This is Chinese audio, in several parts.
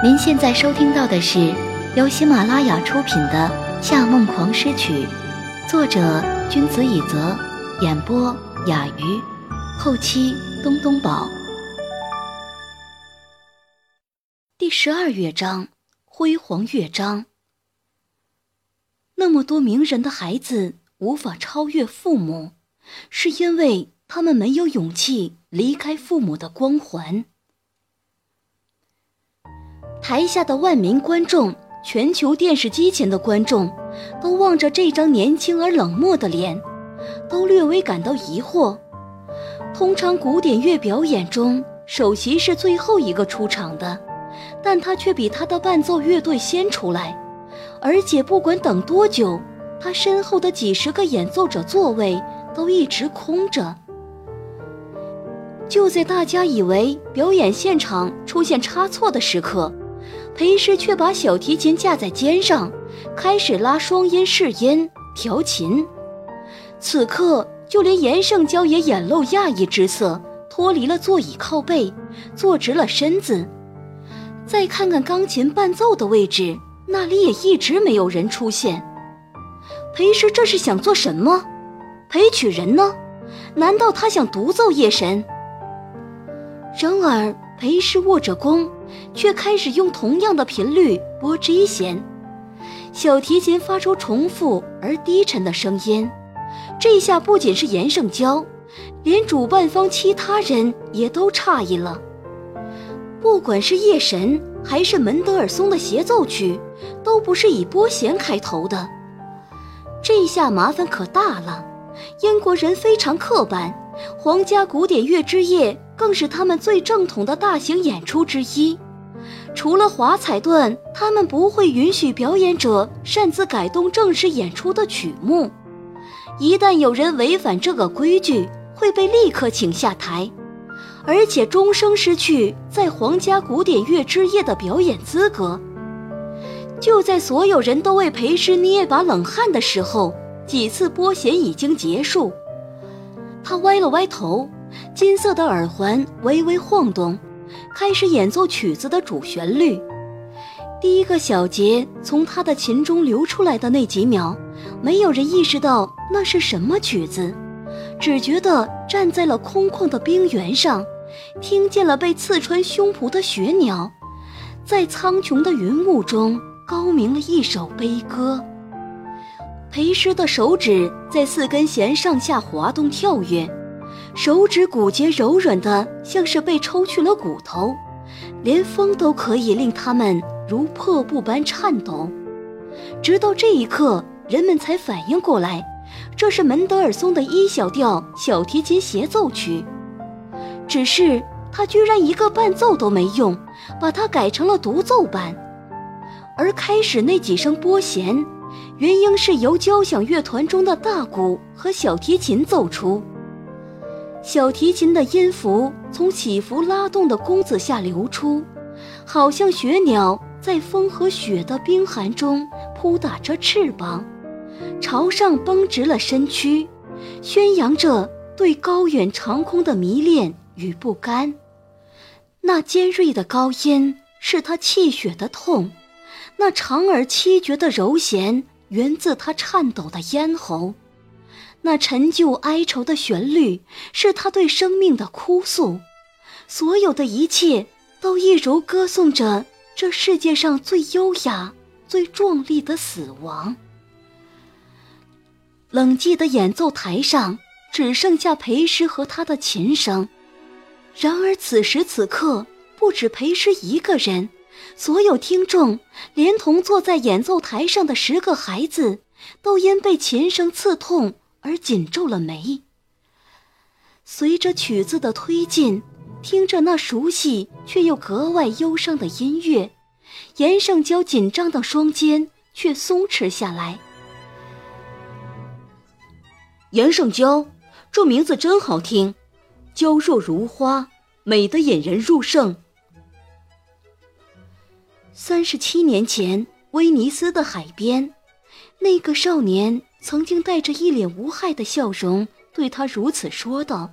您现在收听到的是由喜马拉雅出品的《夏梦狂诗曲》，作者君子以泽，演播雅鱼，后期东东宝。第十二乐章：辉煌乐章。那么多名人的孩子无法超越父母，是因为他们没有勇气离开父母的光环。台下的万名观众，全球电视机前的观众，都望着这张年轻而冷漠的脸，都略微感到疑惑。通常古典乐表演中，首席是最后一个出场的，但他却比他的伴奏乐队先出来，而且不管等多久，他身后的几十个演奏者座位都一直空着。就在大家以为表演现场出现差错的时刻，裴师却把小提琴架在肩上，开始拉双音试音调琴。此刻，就连严胜娇也眼露讶异之色，脱离了座椅靠背，坐直了身子。再看看钢琴伴奏的位置，那里也一直没有人出现。裴师这是想做什么？裴曲人呢？难道他想独奏夜神？然而，裴氏握着弓。却开始用同样的频率拨 G 弦，小提琴发出重复而低沉的声音。这下不仅是严胜娇，连主办方其他人也都诧异了。不管是夜神还是门德尔松的协奏曲，都不是以拨弦开头的。这下麻烦可大了。英国人非常刻板，皇家古典乐之夜更是他们最正统的大型演出之一。除了华彩段，他们不会允许表演者擅自改动正式演出的曲目。一旦有人违反这个规矩，会被立刻请下台，而且终生失去在皇家古典乐之夜的表演资格。就在所有人都为裴师捏一把冷汗的时候，几次拨弦已经结束。他歪了歪头，金色的耳环微微晃动。开始演奏曲子的主旋律，第一个小节从他的琴中流出来的那几秒，没有人意识到那是什么曲子，只觉得站在了空旷的冰原上，听见了被刺穿胸脯的雪鸟，在苍穹的云雾中高鸣了一首悲歌。裴师的手指在四根弦上下滑动跳跃。手指骨节柔软的，像是被抽去了骨头，连风都可以令它们如破布般颤抖。直到这一刻，人们才反应过来，这是门德尔松的一小调小提琴协奏曲。只是他居然一个伴奏都没用，把它改成了独奏版。而开始那几声拨弦，原应是由交响乐团中的大鼓和小提琴奏出。小提琴的音符从起伏拉动的弓子下流出，好像雪鸟在风和雪的冰寒中扑打着翅膀，朝上绷直了身躯，宣扬着对高远长空的迷恋与不甘。那尖锐的高音是他泣血的痛，那长而凄绝的柔弦源自他颤抖的咽喉。那陈旧哀愁的旋律，是他对生命的哭诉。所有的一切，都一如歌颂着这世界上最优雅、最壮丽的死亡。冷寂的演奏台上，只剩下裴师和他的琴声。然而此时此刻，不止裴师一个人，所有听众，连同坐在演奏台上的十个孩子，都因被琴声刺痛。而紧皱了眉。随着曲子的推进，听着那熟悉却又格外忧伤的音乐，严胜娇紧张的双肩却松弛下来。严胜娇，这名字真好听，娇弱如花，美得引人入胜。三十七年前，威尼斯的海边，那个少年。曾经带着一脸无害的笑容对他如此说道：“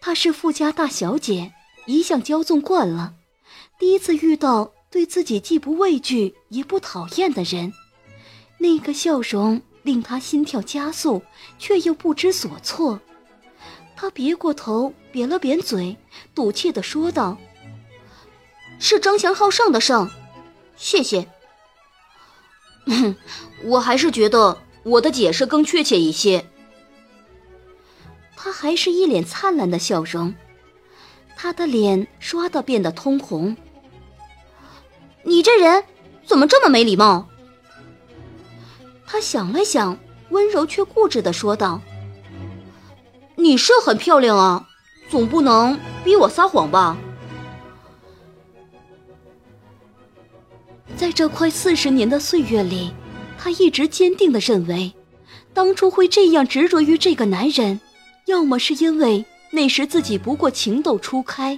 她是富家大小姐，一向骄纵惯了，第一次遇到对自己既不畏惧也不讨厌的人，那个笑容令他心跳加速，却又不知所措。他别过头，扁了扁嘴，赌气地说道：“是争强好胜的胜，谢谢。我还是觉得我的解释更确切一些。”他还是一脸灿烂的笑容，他的脸唰的变得通红。你这人怎么这么没礼貌？他想了想，温柔却固执的说道：“你是很漂亮啊，总不能逼我撒谎吧？”在这快四十年的岁月里，他一直坚定的认为，当初会这样执着于这个男人。要么是因为那时自己不过情窦初开，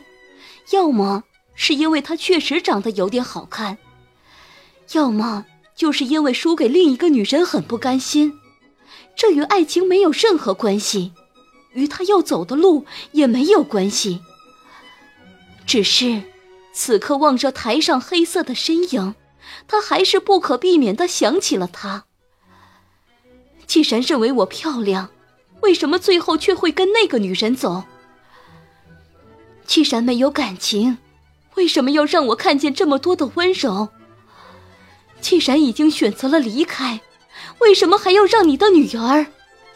要么是因为他确实长得有点好看，要么就是因为输给另一个女人很不甘心。这与爱情没有任何关系，与他要走的路也没有关系。只是此刻望着台上黑色的身影，他还是不可避免的想起了他。既然认为我漂亮。为什么最后却会跟那个女人走？既然没有感情，为什么要让我看见这么多的温柔？既然已经选择了离开，为什么还要让你的女儿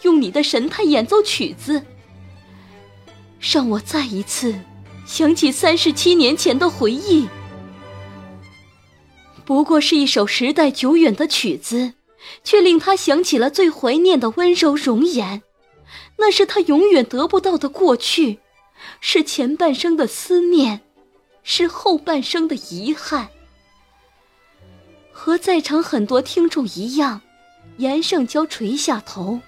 用你的神态演奏曲子，让我再一次想起三十七年前的回忆？不过是一首时代久远的曲子，却令他想起了最怀念的温柔容颜。那是他永远得不到的过去，是前半生的思念，是后半生的遗憾。和在场很多听众一样，严胜娇垂下头，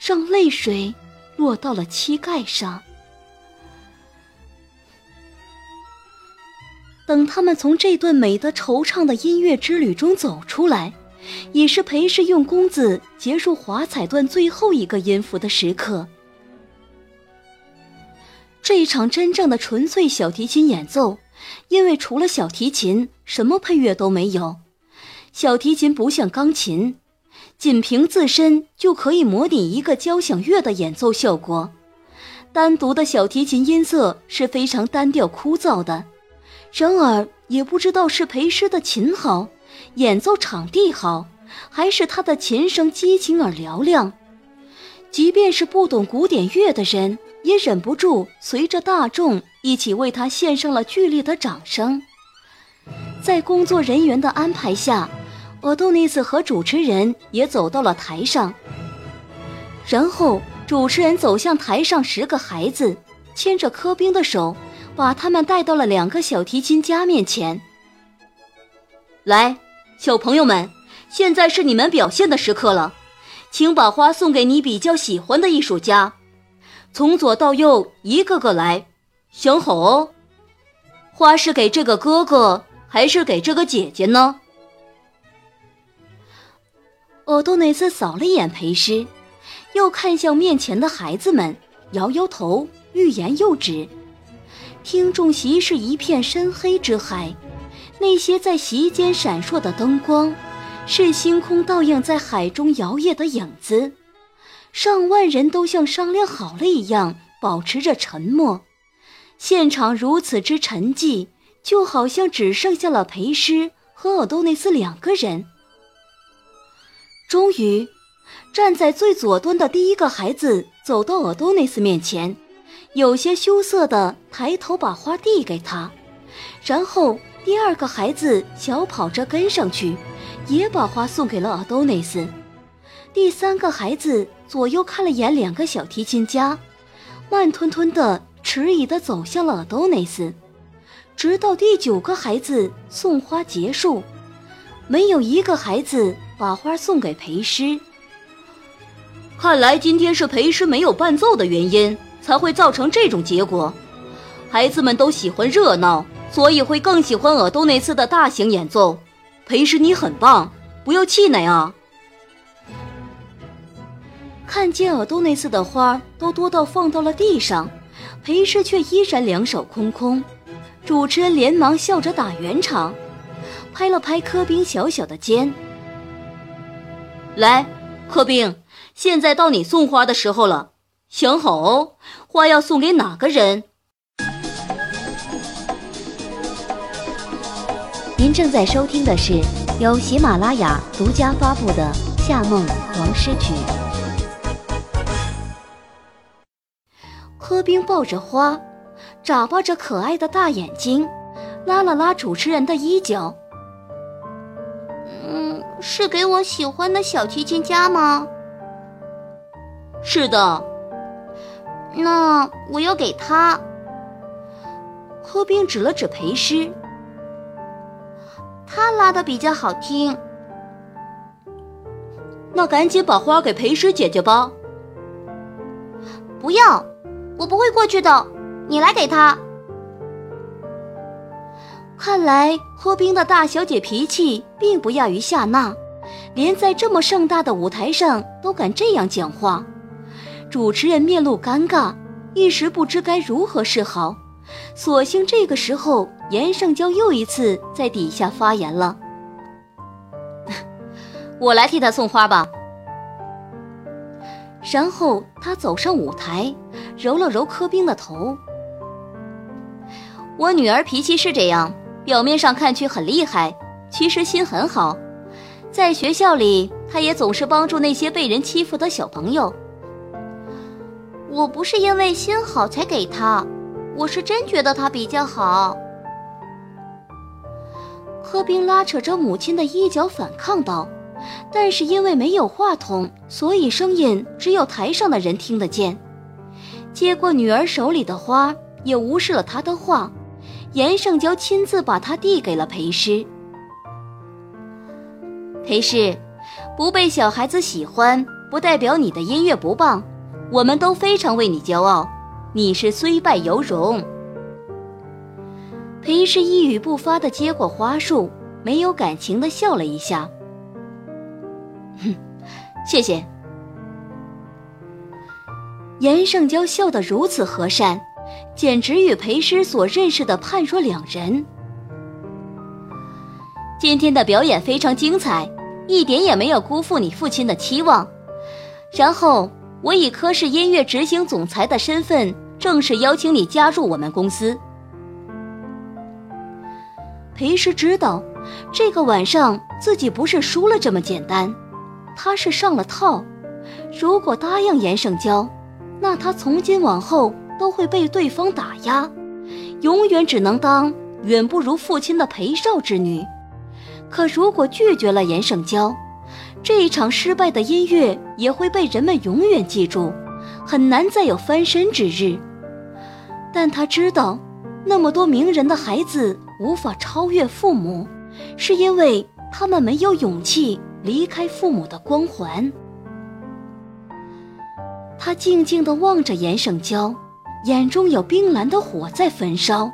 让泪水落到了膝盖上。等他们从这段美得惆怅的音乐之旅中走出来。也是裴氏用弓子结束华彩段最后一个音符的时刻。这一场真正的纯粹小提琴演奏，因为除了小提琴，什么配乐都没有。小提琴不像钢琴，仅凭自身就可以模拟一个交响乐的演奏效果。单独的小提琴音色是非常单调枯燥的。然而，也不知道是裴师的琴好。演奏场地好，还是他的琴声激情而嘹亮？即便是不懂古典乐的人，也忍不住随着大众一起为他献上了剧烈的掌声。在工作人员的安排下，奥多尼斯和主持人也走到了台上。然后，主持人走向台上十个孩子，牵着科宾的手，把他们带到了两个小提琴家面前。来。小朋友们，现在是你们表现的时刻了，请把花送给你比较喜欢的艺术家。从左到右，一个个来，想好哦。花是给这个哥哥，还是给这个姐姐呢？奥多内斯扫了一眼裴师，又看向面前的孩子们，摇摇头，欲言又止。听众席是一片深黑之海。那些在席间闪烁的灯光，是星空倒映在海中摇曳的影子。上万人都像商量好了一样，保持着沉默。现场如此之沉寂，就好像只剩下了裴师和奥多内斯两个人。终于，站在最左端的第一个孩子走到奥多内斯面前，有些羞涩地抬头把花递给他，然后。第二个孩子小跑着跟上去，也把花送给了阿多内斯。第三个孩子左右看了眼两个小提琴家，慢吞吞的、迟疑的走向了阿多内斯。直到第九个孩子送花结束，没有一个孩子把花送给裴师。看来今天是裴师没有伴奏的原因，才会造成这种结果。孩子们都喜欢热闹。所以会更喜欢尔多内斯的大型演奏，裴师你很棒，不要气馁啊！看见尔多内斯的花都多到放到了地上，裴师却依然两手空空。主持人连忙笑着打圆场，拍了拍柯冰小小的肩：“来，柯冰，现在到你送花的时候了，想好，花要送给哪个人？”您正在收听的是由喜马拉雅独家发布的《夏梦王诗曲》。柯冰抱着花。眨巴着可爱的大眼睛，拉了拉主持人的衣角。嗯，是给我喜欢的小提琴家吗？是的。那我要给他。柯冰指了指裴师，他拉的比较好听。那赶紧把花给裴师姐姐吧。不要，我不会过去的。你来给他。看来柯冰的大小姐脾气并不亚于夏娜，连在这么盛大的舞台上都敢这样讲话。主持人面露尴尬，一时不知该如何是好。所幸这个时候，严胜娇又一次在底下发言了：“ 我来替他送花吧。”然后他走上舞台，揉了揉柯冰的头。我女儿脾气是这样，表面上看去很厉害，其实心很好。在学校里，她也总是帮助那些被人欺负的小朋友。我不是因为心好才给他，我是真觉得他比较好。柯冰拉扯着母亲的衣角反抗道，但是因为没有话筒，所以声音只有台上的人听得见。接过女儿手里的花，也无视了她的话。严胜娇亲自把它递给了裴师。裴师，不被小孩子喜欢，不代表你的音乐不棒，我们都非常为你骄傲。你是虽败犹荣。裴师一语不发的接过花束，没有感情的笑了一下。哼，谢谢。严胜娇笑得如此和善。简直与裴师所认识的判若两人。今天的表演非常精彩，一点也没有辜负你父亲的期望。然后，我以科室音乐执行总裁的身份，正式邀请你加入我们公司。裴师知道，这个晚上自己不是输了这么简单，他是上了套。如果答应严胜娇，那他从今往后。都会被对方打压，永远只能当远不如父亲的裴少之女。可如果拒绝了严胜娇，这一场失败的音乐也会被人们永远记住，很难再有翻身之日。但他知道，那么多名人的孩子无法超越父母，是因为他们没有勇气离开父母的光环。他静静地望着严胜娇。眼中有冰蓝的火在焚烧。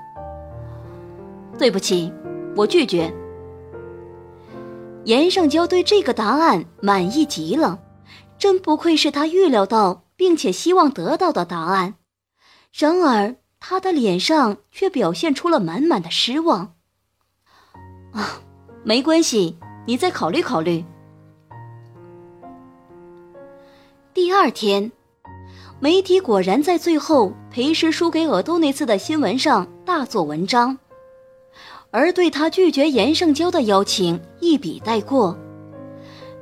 对不起，我拒绝。严胜娇对这个答案满意极了，真不愧是他预料到并且希望得到的答案。然而，他的脸上却表现出了满满的失望。啊，没关系，你再考虑考虑。第二天。媒体果然在最后裴师输给尔豆那次的新闻上大做文章，而对他拒绝严胜娇的邀请一笔带过。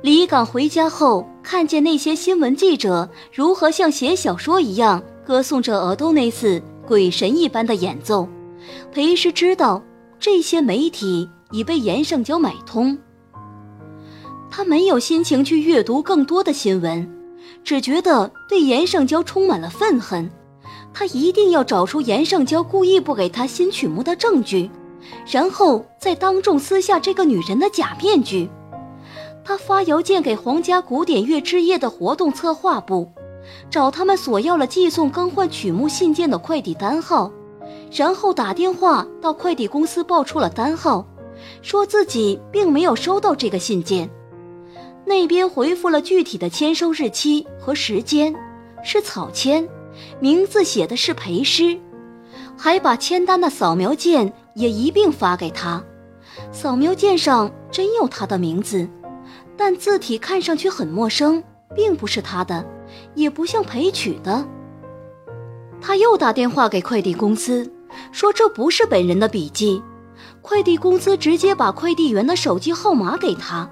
离岗回家后，看见那些新闻记者如何像写小说一样歌颂着尔豆那次鬼神一般的演奏，裴师知道这些媒体已被严胜娇买通。他没有心情去阅读更多的新闻。只觉得对严胜娇充满了愤恨，他一定要找出严胜娇故意不给他新曲目的证据，然后再当众撕下这个女人的假面具。他发邮件给皇家古典乐之夜的活动策划部，找他们索要了寄送更换曲目信件的快递单号，然后打电话到快递公司报出了单号，说自己并没有收到这个信件。那边回复了具体的签收日期和时间，是草签，名字写的是裴师，还把签单的扫描件也一并发给他。扫描件上真有他的名字，但字体看上去很陌生，并不是他的，也不像裴曲的。他又打电话给快递公司，说这不是本人的笔迹。快递公司直接把快递员的手机号码给他。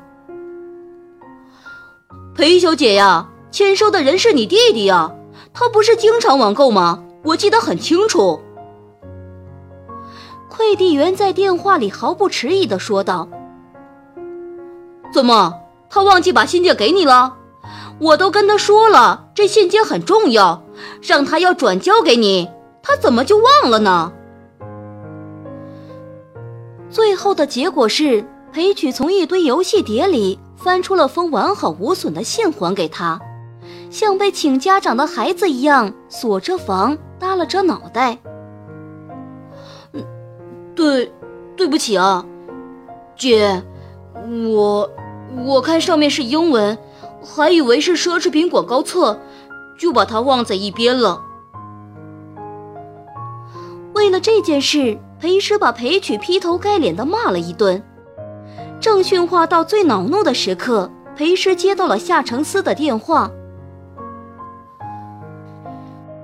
裴小姐呀，签收的人是你弟弟呀，他不是经常网购吗？我记得很清楚。快递员在电话里毫不迟疑地说道：“怎么，他忘记把信件给你了？我都跟他说了，这信件很重要，让他要转交给你，他怎么就忘了呢？”最后的结果是，裴曲从一堆游戏碟里翻出了封完好无损的信还给他，像被请家长的孩子一样锁着房，耷拉着脑袋。对，对不起啊，姐，我我看上面是英文，还以为是奢侈品广告册，就把它忘在一边了。为了这件事。裴师把裴曲劈头盖脸的骂了一顿。正训话到最恼怒的时刻，裴师接到了夏承思的电话。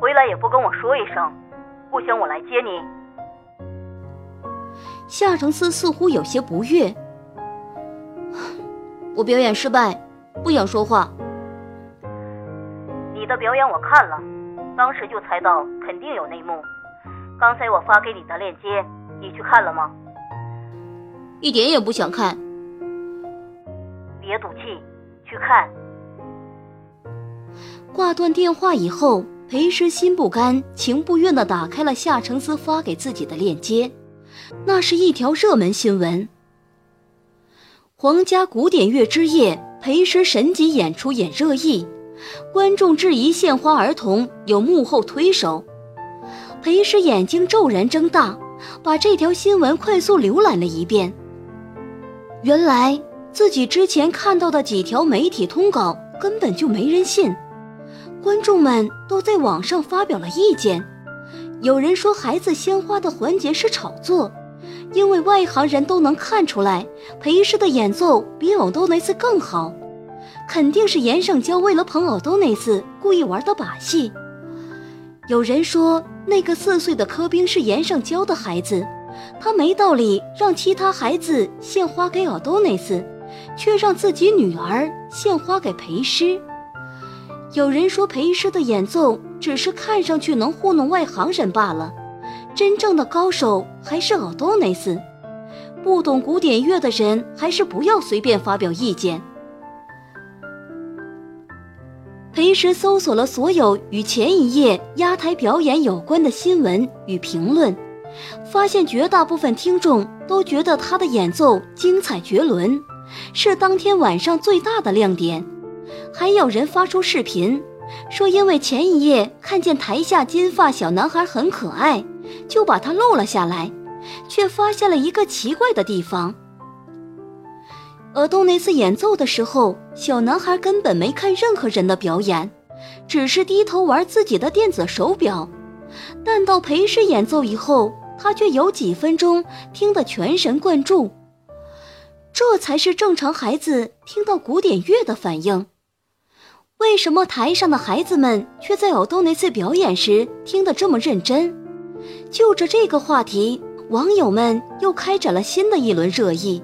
回来也不跟我说一声，不行我来接你。夏承思似乎有些不悦。我表演失败，不想说话。你的表演我看了，当时就猜到肯定有内幕。刚才我发给你的链接，你去看了吗？一点也不想看。别赌气，去看。挂断电话以后，裴师心不甘情不愿地打开了夏承思发给自己的链接，那是一条热门新闻：皇家古典乐之夜，裴师神级演出演热议，观众质疑献花儿童有幕后推手。裴师眼睛骤然睁大，把这条新闻快速浏览了一遍。原来自己之前看到的几条媒体通稿根本就没人信，观众们都在网上发表了意见。有人说孩子鲜花的环节是炒作，因为外行人都能看出来裴师的演奏比奥多内斯更好，肯定是严胜娇为了捧奥多内斯故意玩的把戏。有人说。那个四岁的科宾是严胜娇的孩子，他没道理让其他孩子献花给奥多内斯，却让自己女儿献花给裴师。有人说裴医师的演奏只是看上去能糊弄外行人罢了，真正的高手还是奥多内斯。不懂古典乐的人还是不要随便发表意见。裴时搜索了所有与前一夜压台表演有关的新闻与评论，发现绝大部分听众都觉得他的演奏精彩绝伦，是当天晚上最大的亮点。还有人发出视频，说因为前一夜看见台下金发小男孩很可爱，就把他录了下来，却发现了一个奇怪的地方。而多内斯演奏的时候，小男孩根本没看任何人的表演，只是低头玩自己的电子手表。但到裴师演奏以后，他却有几分钟听得全神贯注。这才是正常孩子听到古典乐的反应。为什么台上的孩子们却在奥多内次表演时听得这么认真？就着这个话题，网友们又开展了新的一轮热议。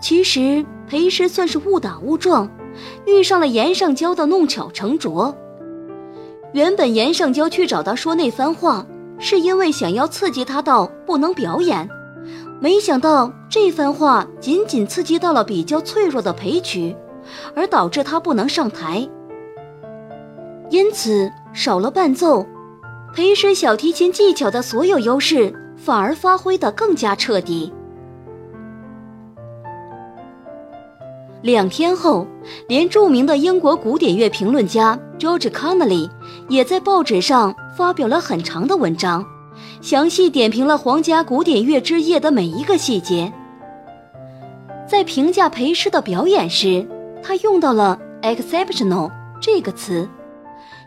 其实裴师算是误打误撞，遇上了严胜娇的弄巧成拙。原本严胜娇去找他说那番话，是因为想要刺激他到不能表演，没想到这番话仅仅刺激到了比较脆弱的裴曲，而导致他不能上台。因此少了伴奏，裴师小提琴技巧的所有优势反而发挥得更加彻底。两天后，连著名的英国古典乐评论家 George Connolly 也在报纸上发表了很长的文章，详细点评了皇家古典乐之夜的每一个细节。在评价裴师的表演时，他用到了 “exceptional” 这个词，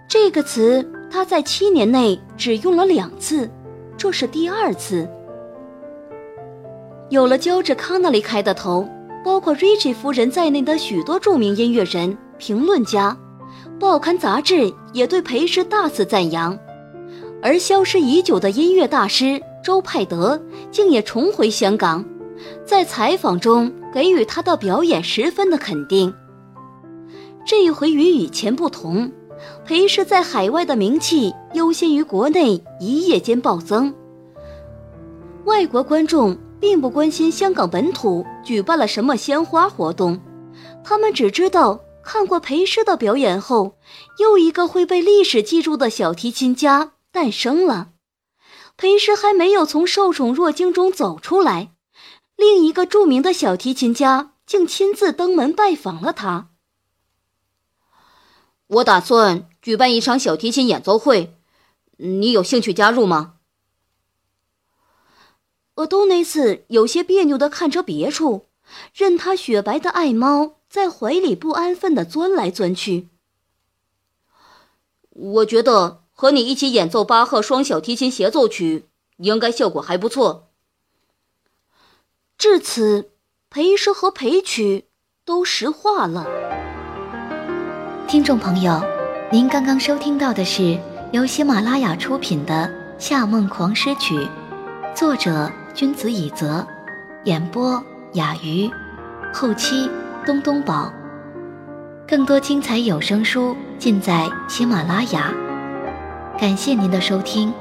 这个词他在七年内只用了两次，这是第二次。有了乔治·康纳利开的头，包括瑞奇夫人在内的许多著名音乐人、评论家、报刊杂志也对裴氏大肆赞扬。而消失已久的音乐大师周派德竟也重回香港，在采访中给予他的表演十分的肯定。这一回与以前不同，裴氏在海外的名气优先于国内，一夜间暴增。外国观众并不关心香港本土举办了什么鲜花活动，他们只知道看过裴氏的表演后，又一个会被历史记住的小提琴家诞生了。裴氏还没有从受宠若惊中走出来，另一个著名的小提琴家竟亲自登门拜访了他。我打算举办一场小提琴演奏会，你有兴趣加入吗？俄多内斯有些别扭地看着别处，任他雪白的爱猫在怀里不安分地钻来钻去。我觉得和你一起演奏巴赫双小提琴协奏曲，应该效果还不错。至此，裴诗和裴曲都石化了。听众朋友，您刚刚收听到的是由喜马拉雅出品的《夏梦狂诗曲》，作者君子以泽，演播雅鱼，后期东东宝。更多精彩有声书尽在喜马拉雅，感谢您的收听。